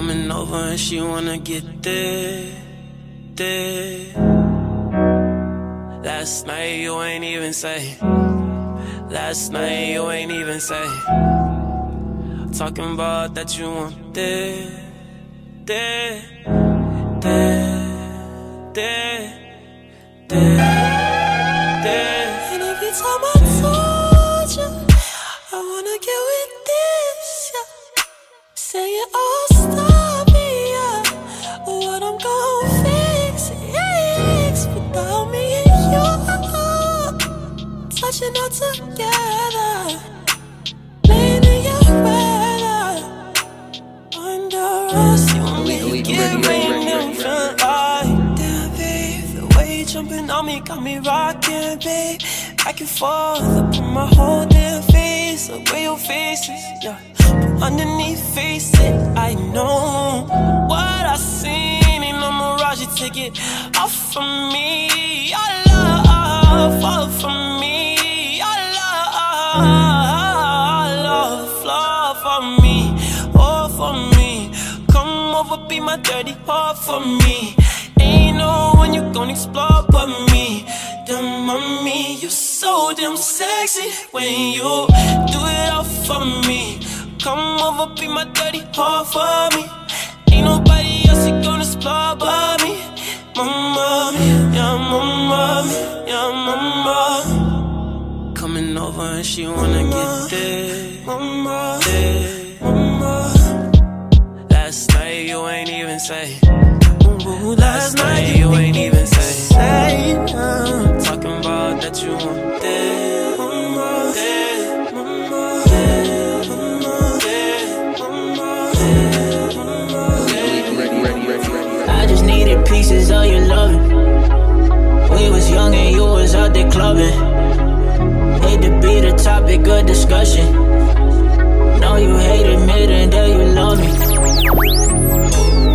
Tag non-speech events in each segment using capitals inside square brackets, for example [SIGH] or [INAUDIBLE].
Coming over and she wanna get there, there. Last night you ain't even say. Last night you ain't even say. Talking about that you want there, there, there, there, there. And every time I told you, I wanna get with this, yeah. Stop me, yeah. Fix, fix without me and you. Touching all together. Laying in your weather. Under us, you want get rain in front Damn, babe, the way you jumping on me got me rocking, babe. Back and forth, up in my whole damn face, the way your face is, yeah. Underneath face it, I know what I seen in a mirage. You take it off from me, your love, fall from me, your love, love, love for me, all for me. Come over, be my dirty heart for me. Ain't no one you gon' explore but me. Damn, mommy, you're so damn sexy when you do it all for me. Come over, be my dirty heart for me. Ain't nobody else you gonna explore but me. Mama, yeah, mama, yeah, mama. Coming over and she wanna get there, Mama, there. mama. Last night you ain't even say. Ooh, Last night you ain't even say. say, uh, Talking about that you want there, mama, there, Just needed pieces of your loving. We was young and you was out there clubbing. Hate to be the topic of discussion. Know you hate admitting that you love me.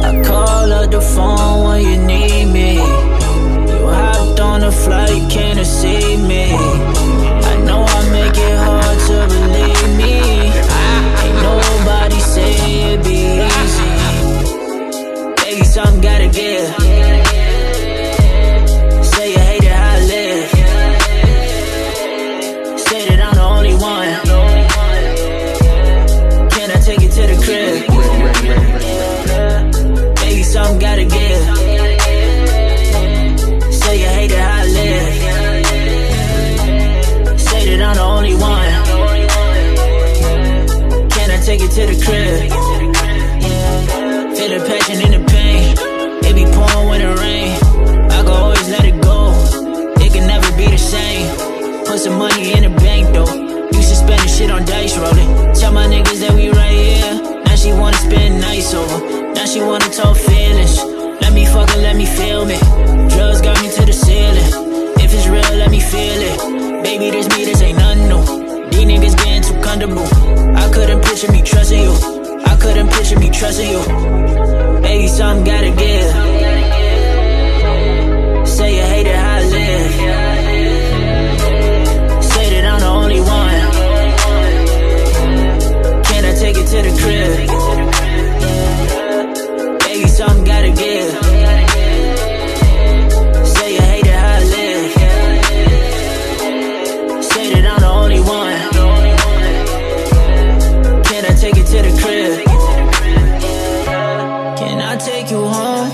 I call up the phone when you need me. You hopped on a flight, came to see me. I know I make it hard to believe something gotta give. Say you hate it how I live. Say that I'm the only one. Can I take you to the crib? Baby, something gotta give. Say you hate it how I live. Say that I'm the only one. Can I take you to the crib? Some money in the bank though. Used to spend the shit on dice rolling. Tell my niggas that we right here. Now she wanna spend nights over. Now she wanna talk feelings. Let me fuck let me feel me. Drugs got me to the ceiling. If it's real, let me feel it. Baby, this me, this ain't nothing new. These niggas getting too comfortable. I couldn't picture me trusting you. I couldn't picture me trusting you. Baby, something gotta give. Say you hate it how to the crib? Baby, something gotta give. Say you hate it how I live. Say that I'm the only one. Can I take it to the crib? Can I take you home.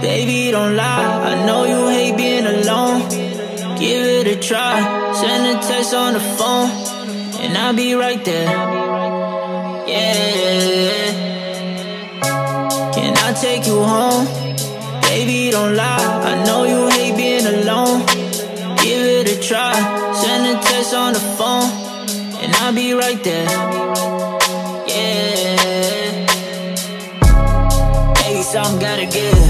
Baby, don't lie. I know you hate being alone. Give it a try. Send a text on the phone, and I'll be right there. And I'll be right there. Yeah. Baby, something gotta give.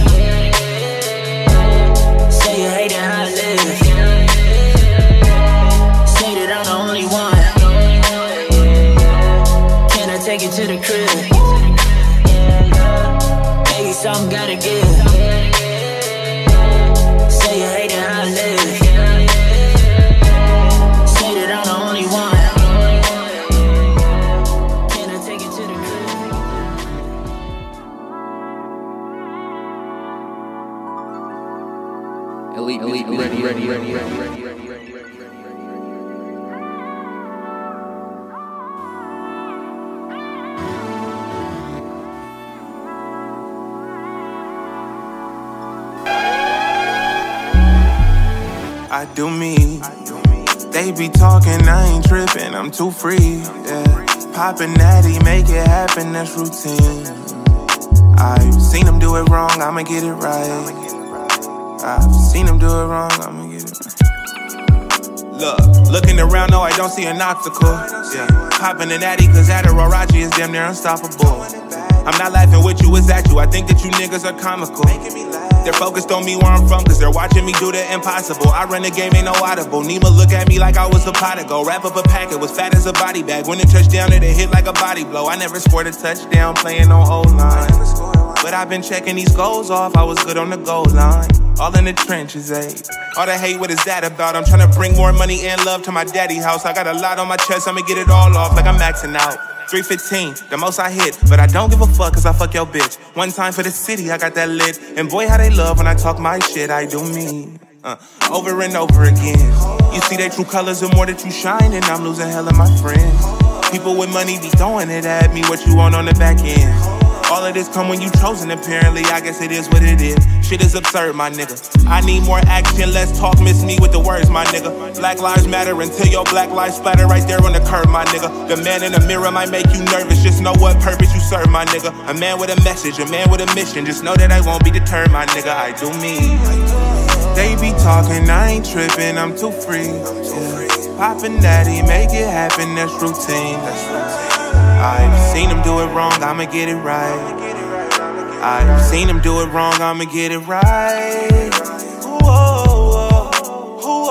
Be talking, I ain't tripping, I'm too free. Yeah. Poppin' natty, make it happen, that's routine. I've seen them do it wrong, I'ma get it right. I've seen them do it wrong, I'ma get it right. Look, looking around, no, I don't see an obstacle. Yeah. Poppin' an natty, cause Adderall Raji is damn near unstoppable. I'm not laughing with you, it's at you. I think that you niggas are comical. They're focused on me where I'm from, cause they're watching me do the impossible. I run the game, ain't no audible. Nima look at me like I was a prodigal. Wrap up a packet, was fat as a body bag. When it touchdown, it hit like a body blow. I never scored a touchdown playing on O line. But I've been checking these goals off, I was good on the goal line. All in the trenches, eh? All the hate, what is that about? I'm trying to bring more money and love to my daddy house. I got a lot on my chest, I'ma get it all off like I'm maxing out. 315, the most I hit, but I don't give a fuck cause I fuck your bitch. One time for the city, I got that lit. And boy, how they love when I talk my shit, I do me. Uh, over and over again. You see they true colors, the more that you shine, and I'm losing hell of my friends. People with money be throwing it at me, what you want on the back end. All of this come when you chosen, apparently. I guess it is what it is. Shit is absurd, my nigga. I need more action, less talk. Miss me with the words, my nigga. Black lives matter until your black lives splatter right there on the curb, my nigga. The man in the mirror might make you nervous. Just know what purpose you serve, my nigga. A man with a message, a man with a mission. Just know that I won't be deterred, my nigga. I do me. They be talking, I ain't tripping, I'm too free. Poppin' natty, make it happen, that's routine. That's routine. I've seen them do it wrong, I'ma get it right. I've seen them do it wrong, I'ma get it right. Yeah. Oh, oh.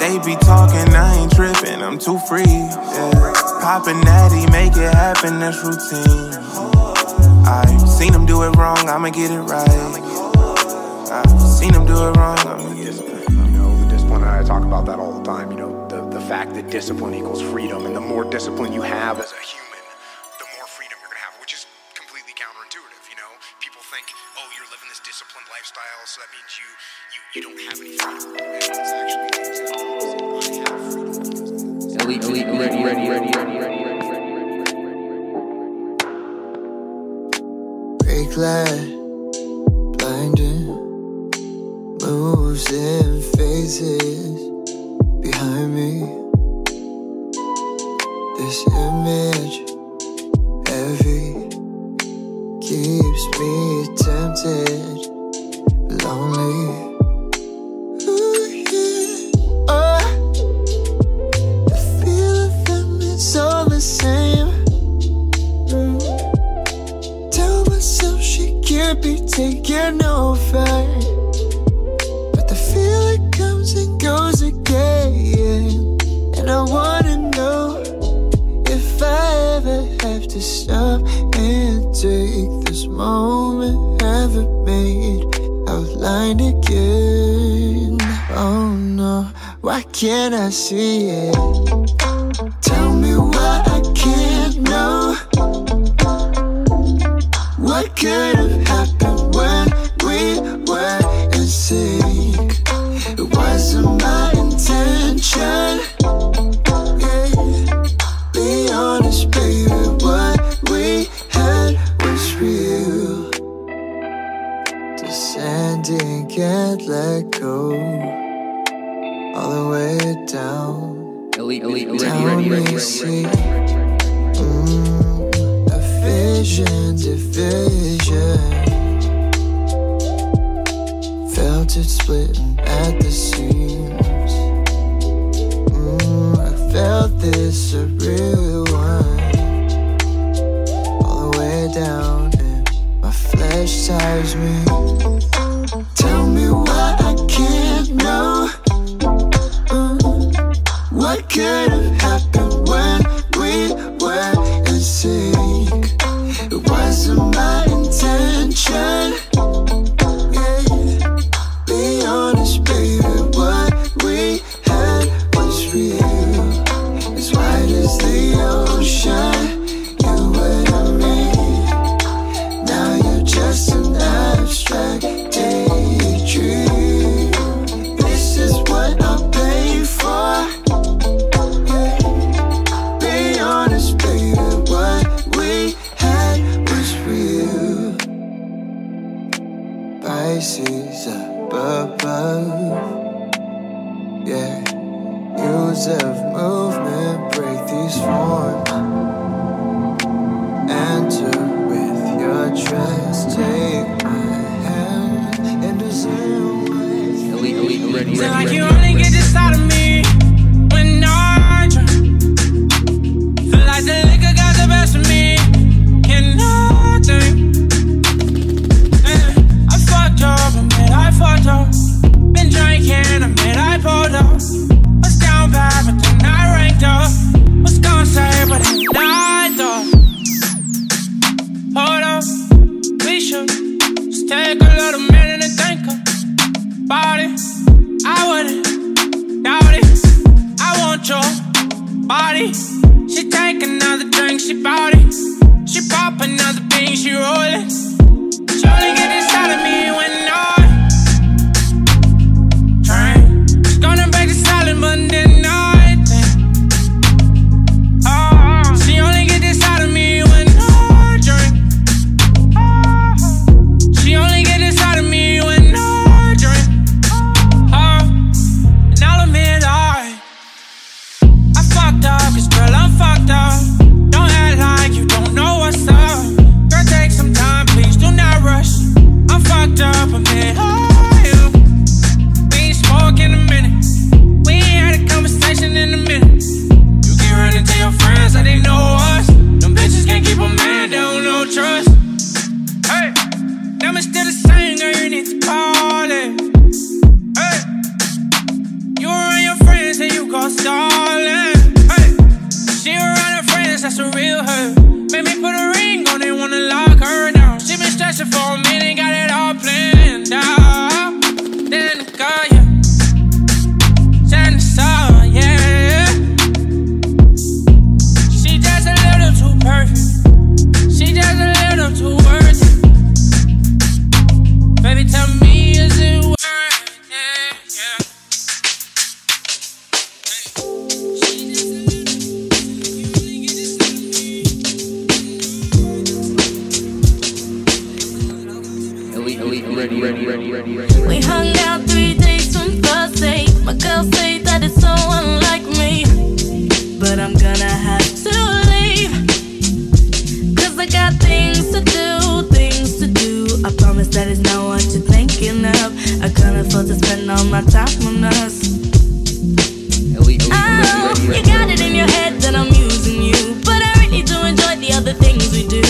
They be talking, I ain't tripping, I'm too free. Yeah. Poppin' natty, make it happen, that's routine. I've seen them do it wrong, I'ma get it right. I've seen them do it wrong, I'ma get it right. You know, the discipline, and I talk about that all the time. You know, the, the fact that discipline equals freedom, and the more discipline you have as a human, the more freedom you're gonna have, which is completely counterintuitive. You know, people think, oh, you're living this disciplined lifestyle, so that means you you, you don't have any freedom. And it's actually the exact opposite. I have freedom. Elite, elite, ready, ready, ready, ready, Break light, blinding moves and faces behind me. This image heavy keeps me tempted, what could have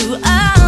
we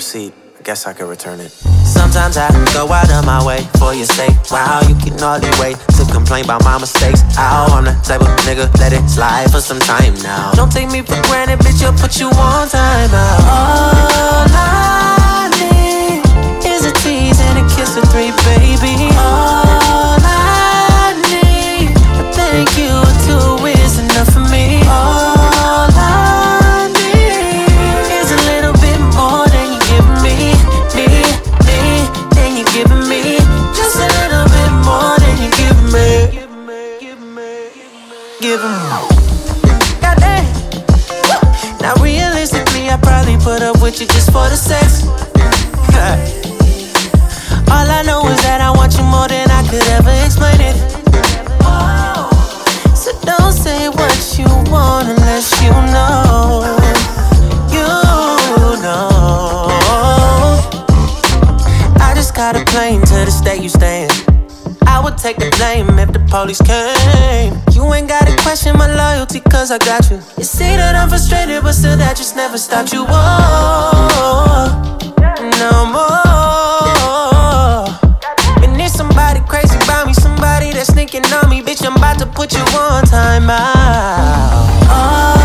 receipt. I guess I could return it. Sometimes I go out of my way for your sake. Wow, you can hardly wait to complain about my mistakes. Ow, I'm the type of nigga let it slide for some time now. Don't take me for granted, bitch. I'll put you on time out. All I need is a tease and a kiss or three, baby. All I need, thank you with you just for the sex. Uh, all I know is that I want you more than I could ever explain it. So don't say what you want unless you know. You know. I just got a plane to the state you staying. Take the blame if the police came. You ain't gotta question my loyalty, cause I got you. You say that I'm frustrated, but still that just never stopped you. Whoa, no more. And there's somebody crazy about me, somebody that's sneaking on me. Bitch, I'm about to put you on time out. Oh.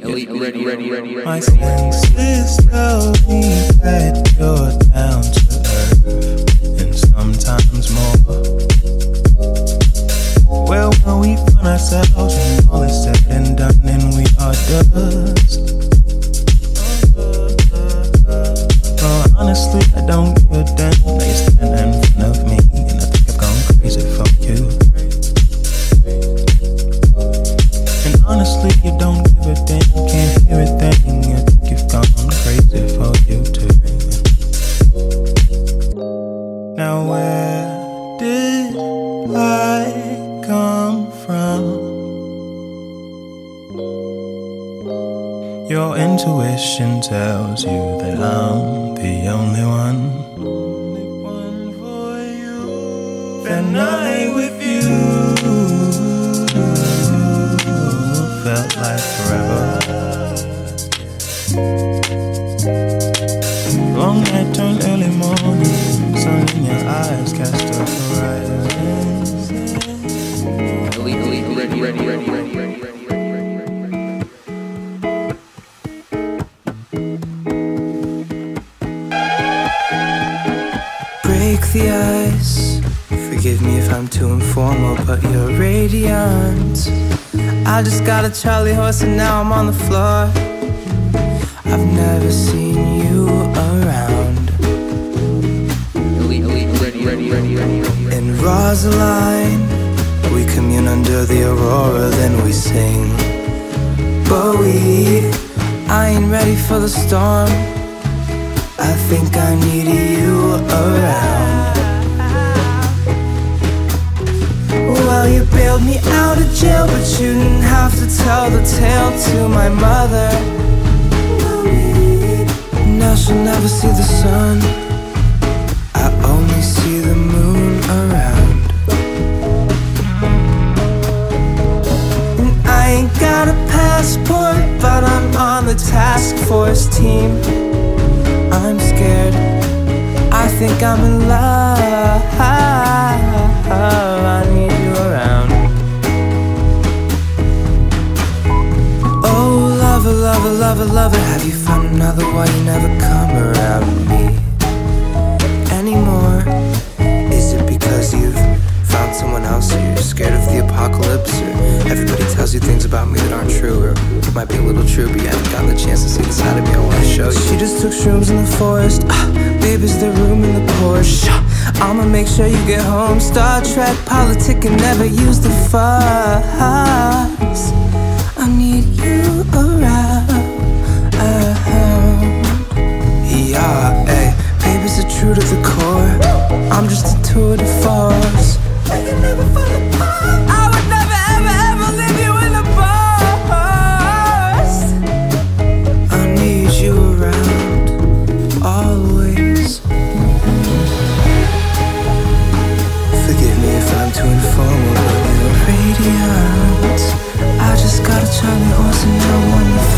elite, elite, elite, elite, elite, elite, elite. My senses slowly and sometimes more. Well, when we find ourselves when all is said and done and we are done. Storm. I think I need you around. Well, you bailed me out of jail, but you didn't have to tell the tale to my mother. Now she'll never see the sun. I only see the moon around. And I ain't got a passport, but I'm on the task force team. I'm scared. I think I'm in love. I need you around. Oh, lover, lover, lover, lover, have you found another why you never come around? Else, or you're scared of the apocalypse, or everybody tells you things about me that aren't true, or it might be a little true, but you haven't gotten the chance to see the side of me I want to show you? She just took shrooms in the forest. Ah, babe, is there room in the Porsche? I'ma make sure you get home. Star Trek, politic, and never use the fuss. I need you around. Yeah, hey, babe, is it true to the core? I'm just a tour de force. Charlie horse and you're on the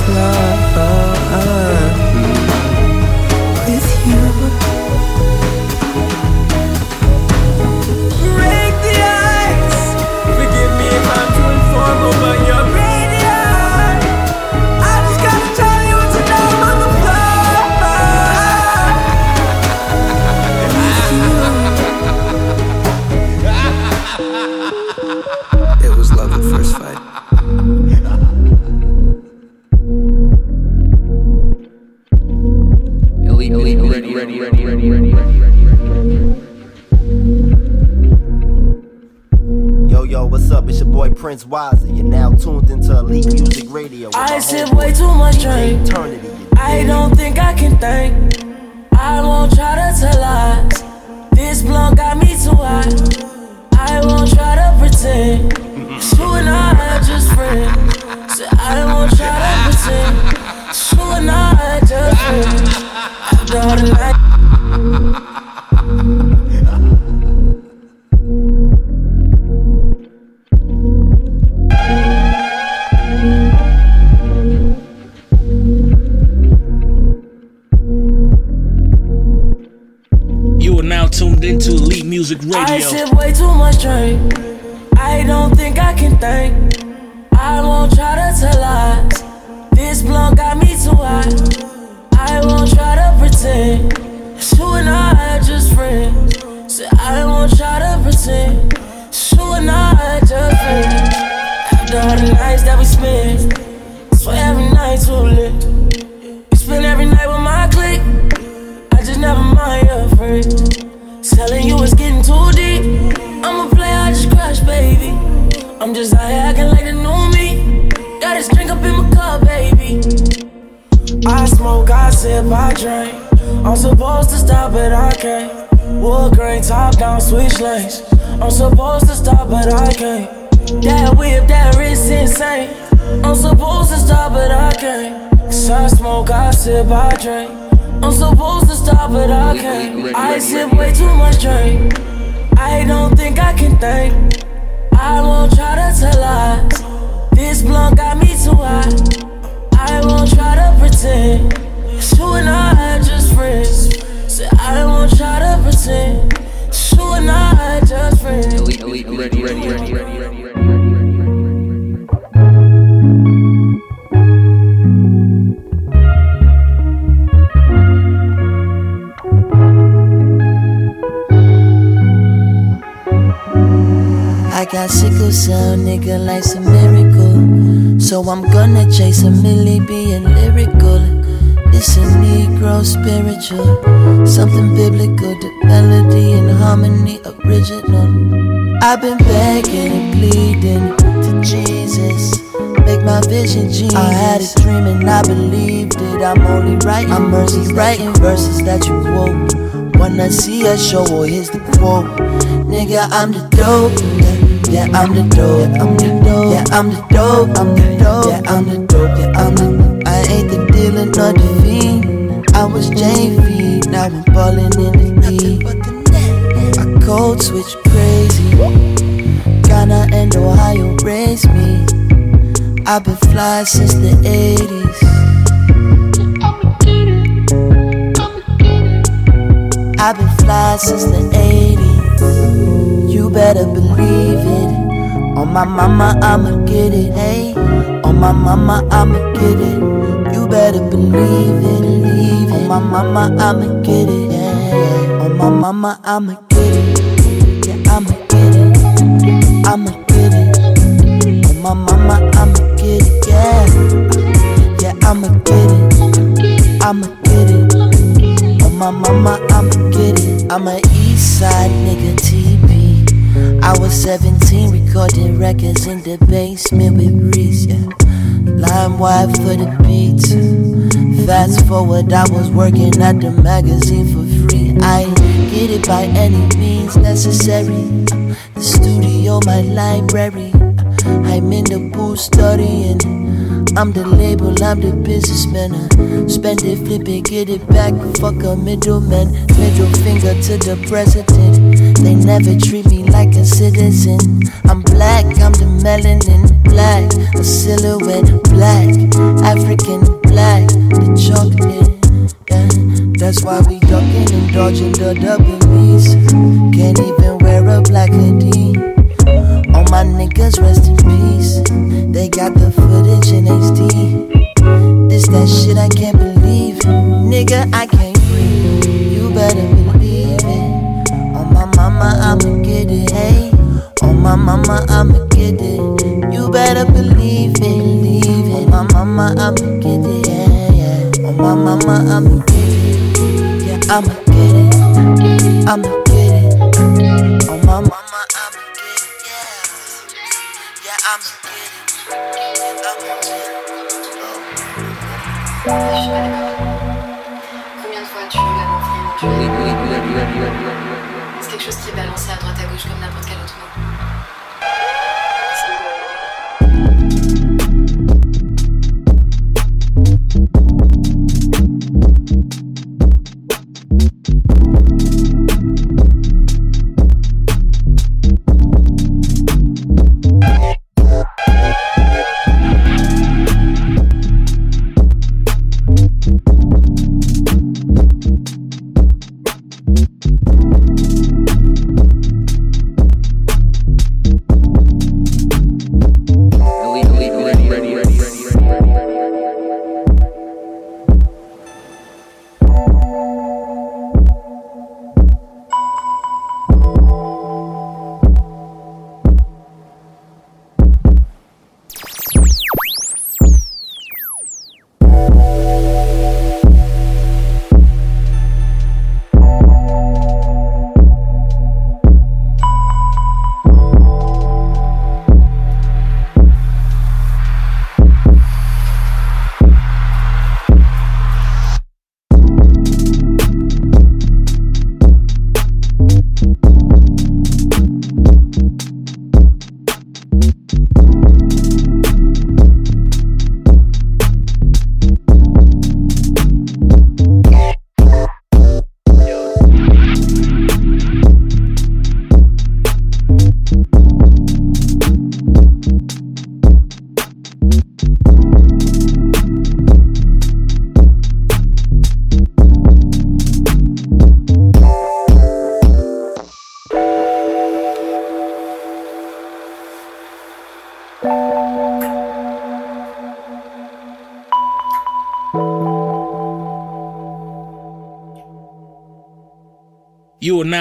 I'm supposed to stop, but I can't. Wood grain, top down, switch lanes. I'm supposed to stop, but I can't. That whip, that wrist insane. I'm supposed to stop, but I can't. Cause I smoke, I sip, I drink. I'm supposed to stop, but I can't. I sip way too much drink. I don't think I can think. I won't try to tell lies. This blunt got me too high. I won't try to pretend. You and I are just friends. So I won't try to pretend. You and I are just friends. elite, elite, ready, ready, ready, ready, ready. I got sickle cell, nigga, life's a miracle. So I'm gonna chase a milli, being lyrical. It's a Negro spiritual, something biblical, the melody and harmony original. I've been begging and pleading to Jesus, make my vision genius. I had a dream and I believed it. I'm only writing, I'm only writing verses that you quote. When I see a show, oh, here's the quote. Nigga, I'm the dope. Yeah, yeah, I'm the dope. Yeah, I'm the dope. Yeah, I'm the dope. I'm the dope. Yeah, I'm the dope. Yeah, I'm the. I ain't the dealer nor the fiend. I was Jane V. Now I'm ballin' in the league. I code switch crazy. Ghana and Ohio raised me. I've been fly since the 80s. I've been fly since the 80s. You better believe it. On my mama, I'ma get it. Hey, on my mama, I'ma get it. Better believe it, believe it. On my mama, I'ma get it. Yeah. On my mama, I'ma get it. Yeah, I'ma get it. I'ma get it. On my mama, I'ma get it. Yeah, yeah, I'ma get it. I'ma get it. On my mama, I'ma get it. I'm a east side nigga, TP. I was 17 recording records in the basement with Breeze, yeah. LimeWire for the beats. Fast forward, I was working at the magazine for free. I get it by any means necessary. The studio, my library. I'm in the booth studying. I'm the label, I'm the businessman. I spend it, flip it, get it back. Fuck a middleman. Middle finger to the president. They never treat me like a citizen. I'm black, I'm the melanin. Black, a silhouette. Black, African, black, the chocolate. Yeah, that's why we ducking and dodging the W's. Can't even wear a black hoodie. All my niggas rest in peace. They got the footage in HD. This that shit I can't believe. Nigga, I can't breathe. You better believe it. On my mama, I'ma my mama, I'ma get it. You better believe it. Believe it. On my mama, I'ma get it. Yeah, yeah. On my mama, I'ma get it. Yeah, I'ma get it. I'ma get it. On my mama. Combien de fois tu as montré mon cœur C'est quelque chose qui est balancé à droite à gauche comme n'importe quel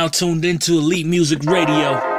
now tuned into Elite Music Radio.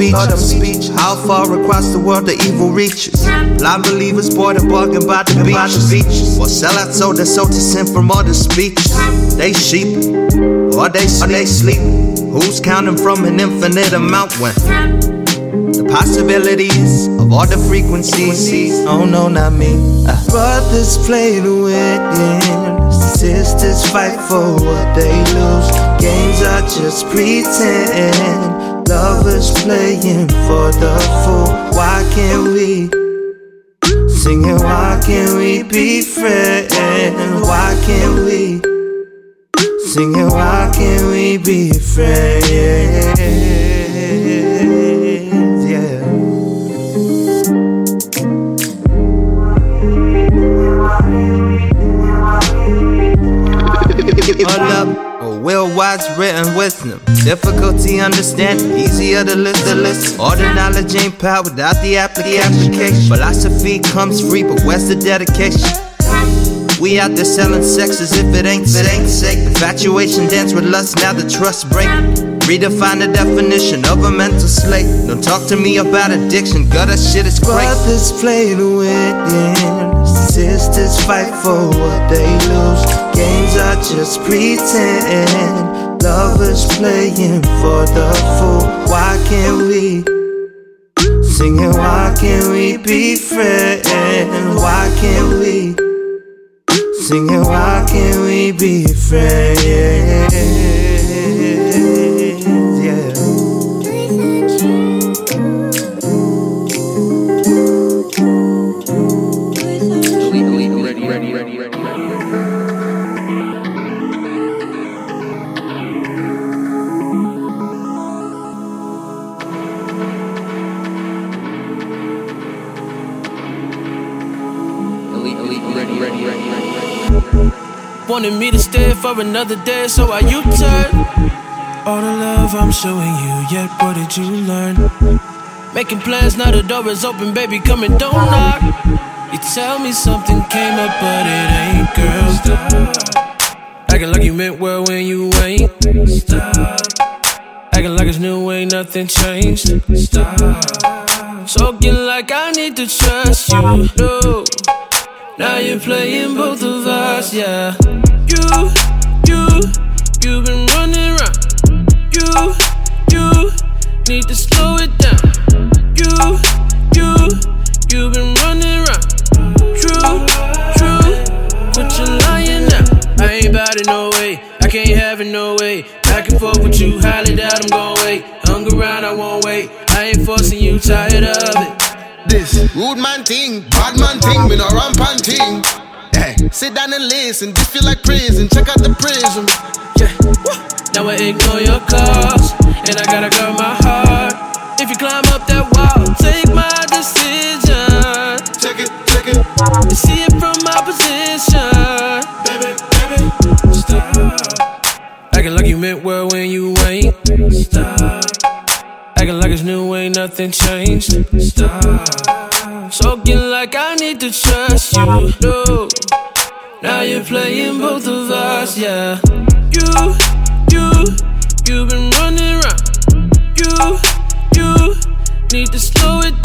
Speech. Lord, I'm speech. How far across the world the evil reaches? Blind believers, boy, they're bargain by the beach. Or sell out so they so to sin from all the speeches. They sheep, or they sleep. Or they sleep. Who's counting from an infinite amount when the possibilities of all the frequencies. Oh no, not me. Uh, brothers play to win, sisters fight for what they lose. Games are just pretend. Lovers playing for the fool. Why can't we? Singing, why can't we be friends? Why can't we? Singing, why can't we be friends? Yeah. [LAUGHS] Hold up. Will wise written wisdom. Difficulty understanding, easier to list the list. All the knowledge ain't power without the application. Philosophy comes free, but where's the dedication? We out there selling sex as if it ain't, it ain't sick. Infatuation dance with lust, now the trust break. Redefine the definition of a mental slate. Don't talk to me about addiction, girl, that shit is great. Brothers play to win, sisters fight for what they lose. Games are just pretend. Lovers playing for the fool. Why can't we? Singing, why can't we be friends? Why can't we? Singing, why can't we be friends? Wanted me to stay for another day, so I U turn. All the love I'm showing you, yet what did you learn? Making plans, now the door is open, baby, come and don't knock. You tell me something came up, but it ain't, girl. Stop. Acting like you meant well when you ain't. Stop. Acting like it's new, ain't nothing changed. Stop. Talking like I need to trust you. No. Now you're playing both of us, yeah. You, you, you've been running around. You, you, need to slow it down. You, you, you've been running around. True, true, but you're lying now. I ain't about it no way. I can't have it no way. Back and forth with you, highly doubt I'm gon' wait. Hung around, I won't wait. I ain't forcing you, tired of it. This rude man thing, bad man thing, me no rampant thing. Hey, sit down and listen. This feel like prison. Check out the prison. Yeah. Now I ignore your calls, and I gotta guard my heart. If you climb up that wall, take my decision. Check it, check it. And see it from my position. Baby, baby, stop. Acting like you meant well when you ain't. Stop. Acting like it's new, ain't nothing changed. Stop. Talking like I need to trust you. No. Now you're playing both of us, yeah. You, you, you've been running around. You, you, need to slow it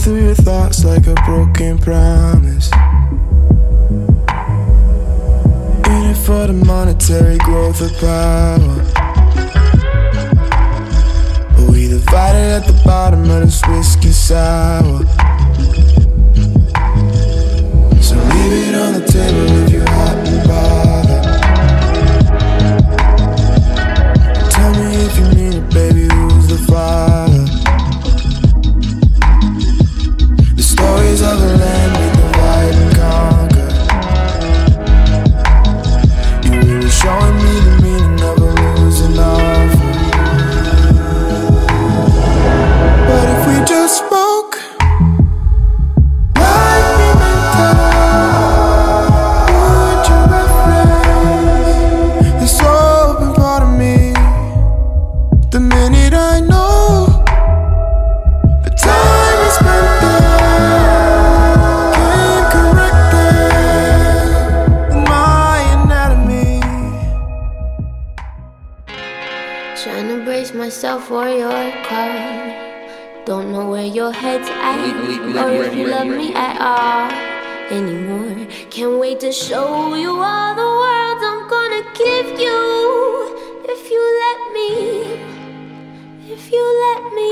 through your thoughts like a broken promise. In it for the monetary growth of power. But we divided at the bottom of this whiskey sour. So leave it on the table if you're hot and bothered. Tell me if you need it, baby. The stories of the land your head's at, or oh, if you love me at all anymore. Can't wait to show you all the world I'm gonna give you. If you let me, if you let me.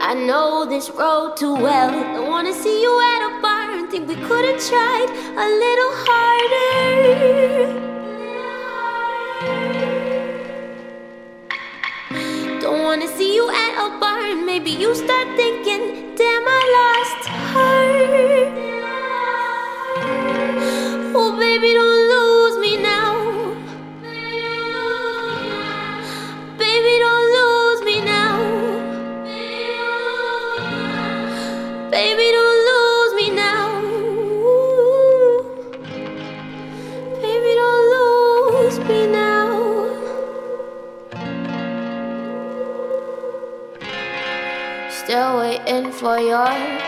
I know this road too well. Don't wanna see you at a bar and think we could've tried a little harder. Don't wanna see you at a bar and maybe you start thinking, damn, I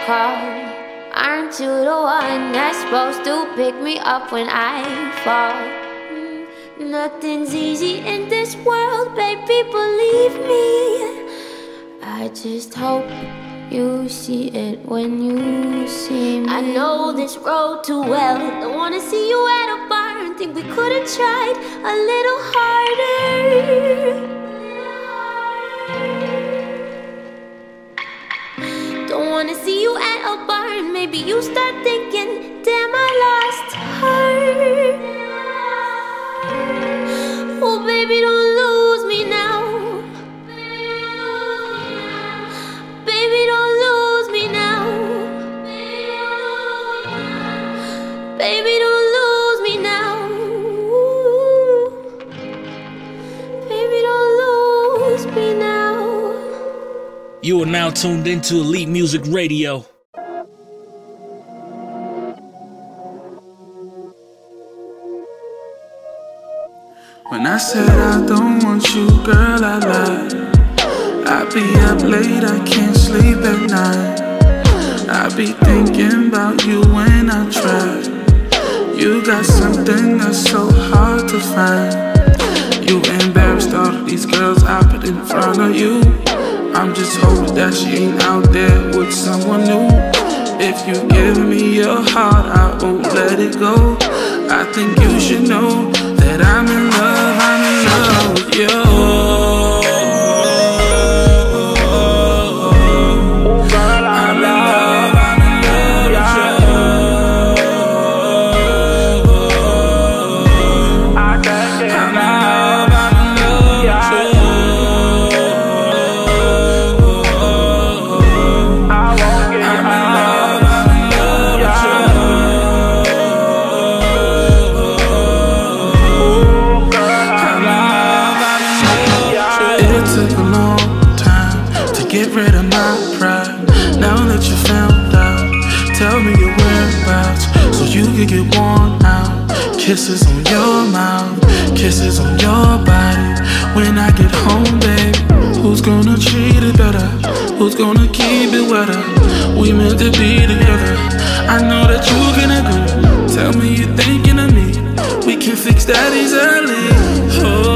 call. Aren't you the one that's supposed to pick me up when I fall? Mm, Nothing's easy in this world, baby, believe me. I just hope you see it when you see me. I know this road too well. Don't wanna see you at a bar and think we could've tried a little harder. Wanna see you at a bar and maybe you start thinking, damn, I lost her. Oh, baby, don't Are now tuned into Elite Music Radio. When I said I don't want you, girl, I lied. I be up late, I can't sleep at night. I be thinking about you when I try. You got something that's so hard to find. You embarrassed all of these girls I put in front of you. I'm just hoping that she ain't out there with someone new. If you give me your heart, I won't let it go. I think you should know that I'm in love, I'm in love with you. Kisses on your body. When I get home, babe, who's gonna treat it better? Who's gonna keep it wetter? We meant to be together. I know that you can agree. Tell me you're thinking of me. We can fix that easily. Oh,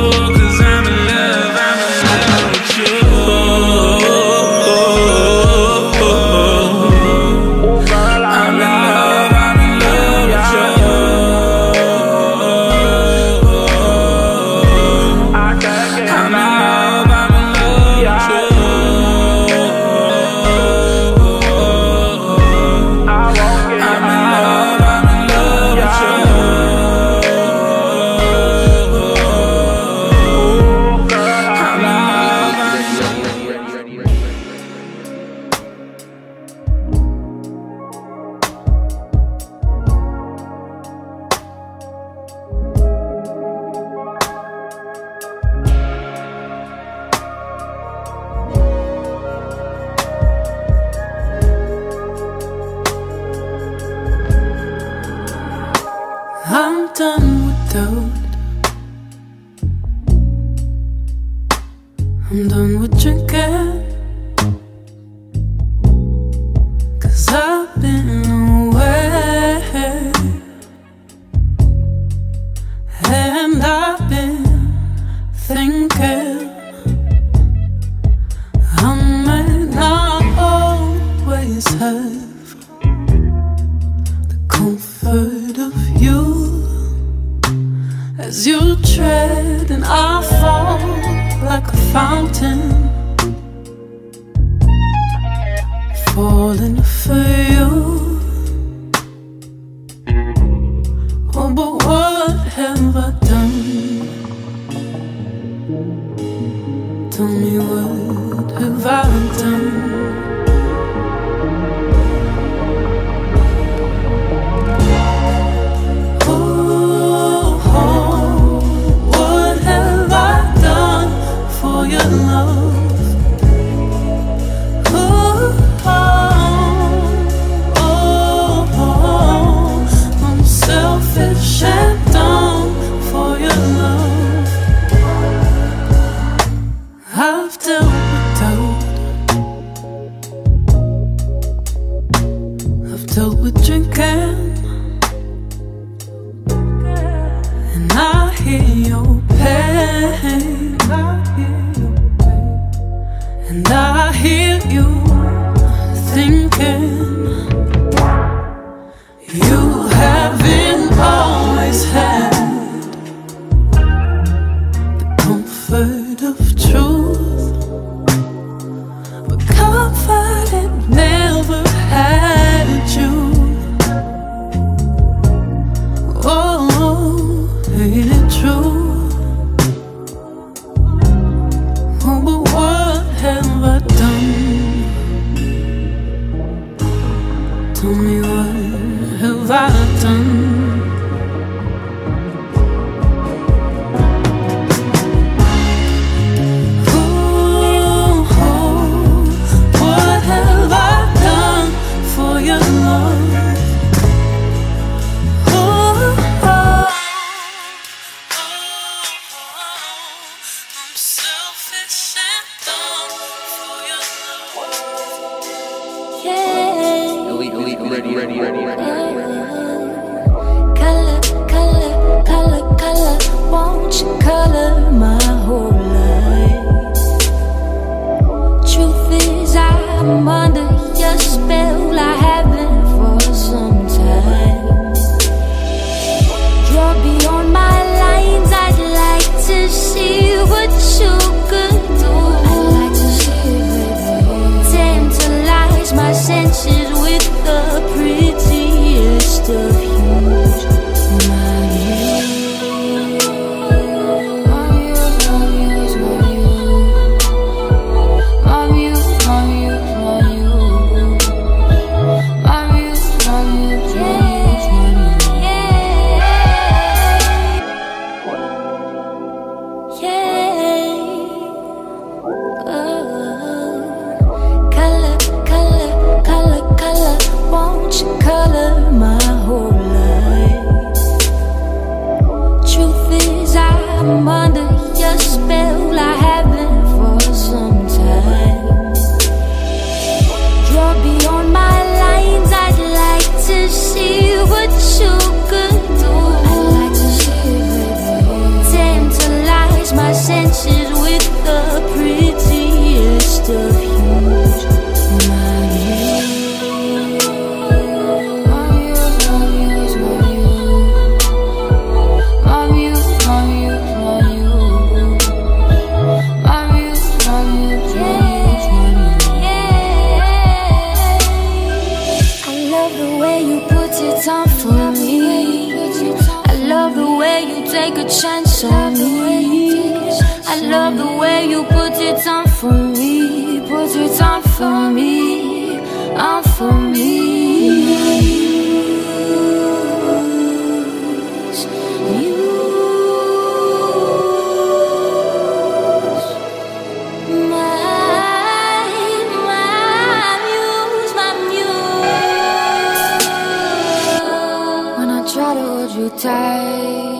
tight,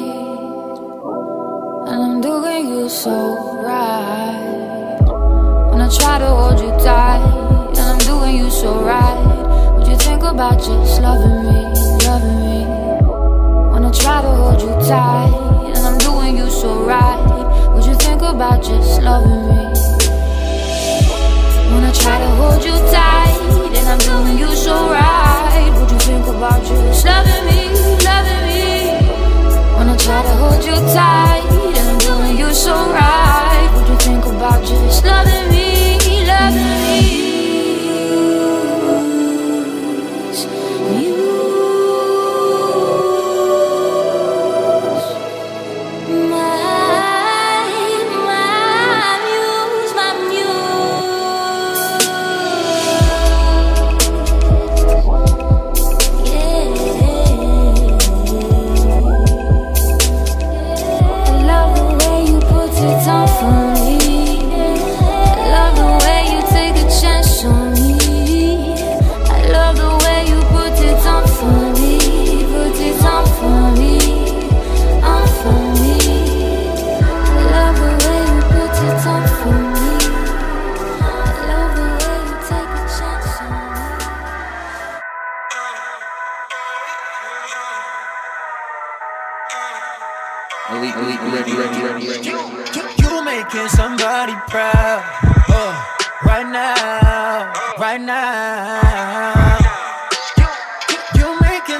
and I'm doing you so right. When I try to hold you tight, and I'm doing you so right. Would you think about just loving me, loving me? When I try to hold you tight, and I'm doing you so right. Would you think about just loving me? When I try to hold you tight, and I'm doing you so right. Would you think about just loving me, loving me? Try to hold you tight, and I'm doing you so right. Would you think about just loving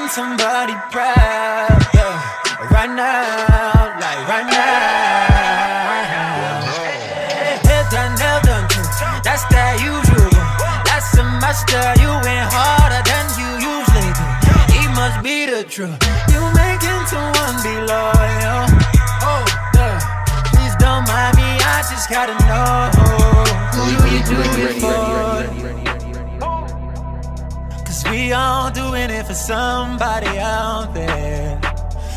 making somebody proud. Yeah, right now, like right now. Head done, nail done. That's that usual. That's a master. You went harder than you usually do. He must be the truth. You making someone be loyal. Oh, yeah. Please don't mind me. I just gotta know who you do it for. We all doing it for somebody out there.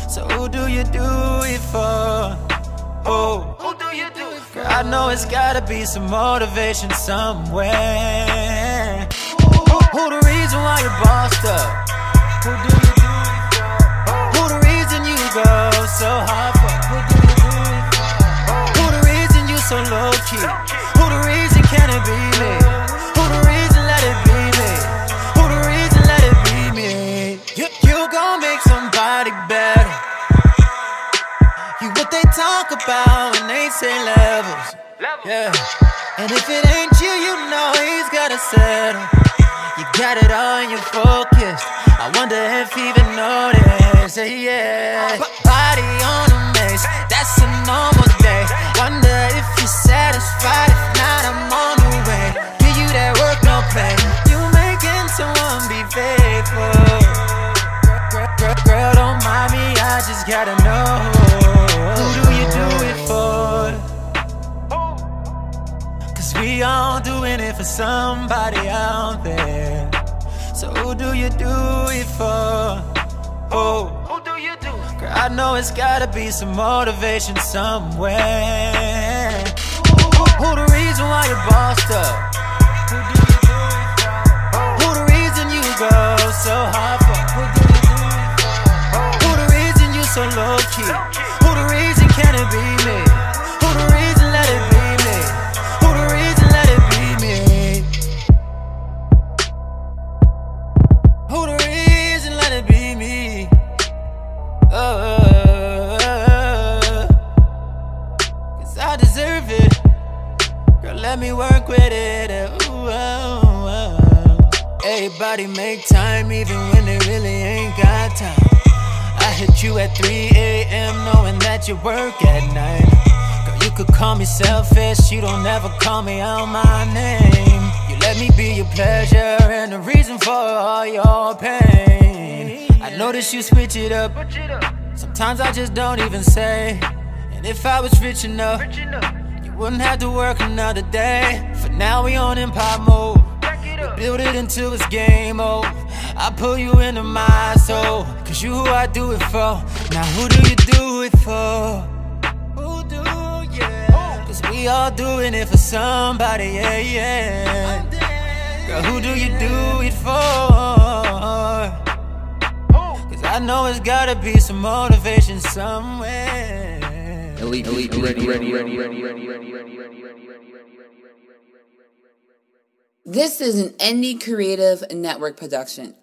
So who do you do it for? Oh, who do you do it for? I know it's gotta be some motivation somewhere. Who, who the reason why you're bossed up? Who do you do it for? Who the reason you go so hard for? Who do you do it for? Who the reason you so low key? Who the reason can it be me? Say levels. Yeah. And if it ain't you, you know he's gotta settle. You got it on, you focused. I wonder if he even noticed. Yeah, yeah. Body on a maze, that's a normal day. Wonder if you're satisfied. If not, I'm on the way. Give you that work, no play. You making someone be faithful. Girl, girl, girl, don't mind me, I just gotta know. We all doing it for somebody out there. So who do you do it for? Oh, who do you do? Girl, I know it's gotta be some motivation somewhere. Who, who- who the reason why you're bossed up? Who do you do it for? Oh. Who the reason you go so hard for? Who do you do it for? Oh. Who the reason you so low key? Who the reason can it be me? You at 3 a.m. knowing that you work at night. Girl, you could call me selfish, you don't ever call me out my name. You let me be your pleasure and the reason for all your pain. I notice you switch it up. Sometimes I just don't even say. And if I was rich enough, you wouldn't have to work another day. For now, we on empire mode. We build it until it's game over. I pull you into my soul. Cause you who I do it for. Now, who do you do it for? Who do, yeah? Cause we all doing it for somebody, yeah, yeah. Girl, who do you do it for? Cause I know it's gotta be some motivation somewhere. Elite, elite, ready, ready, ready, ready, ready, ready, ready. This is an Indie Creative Network production.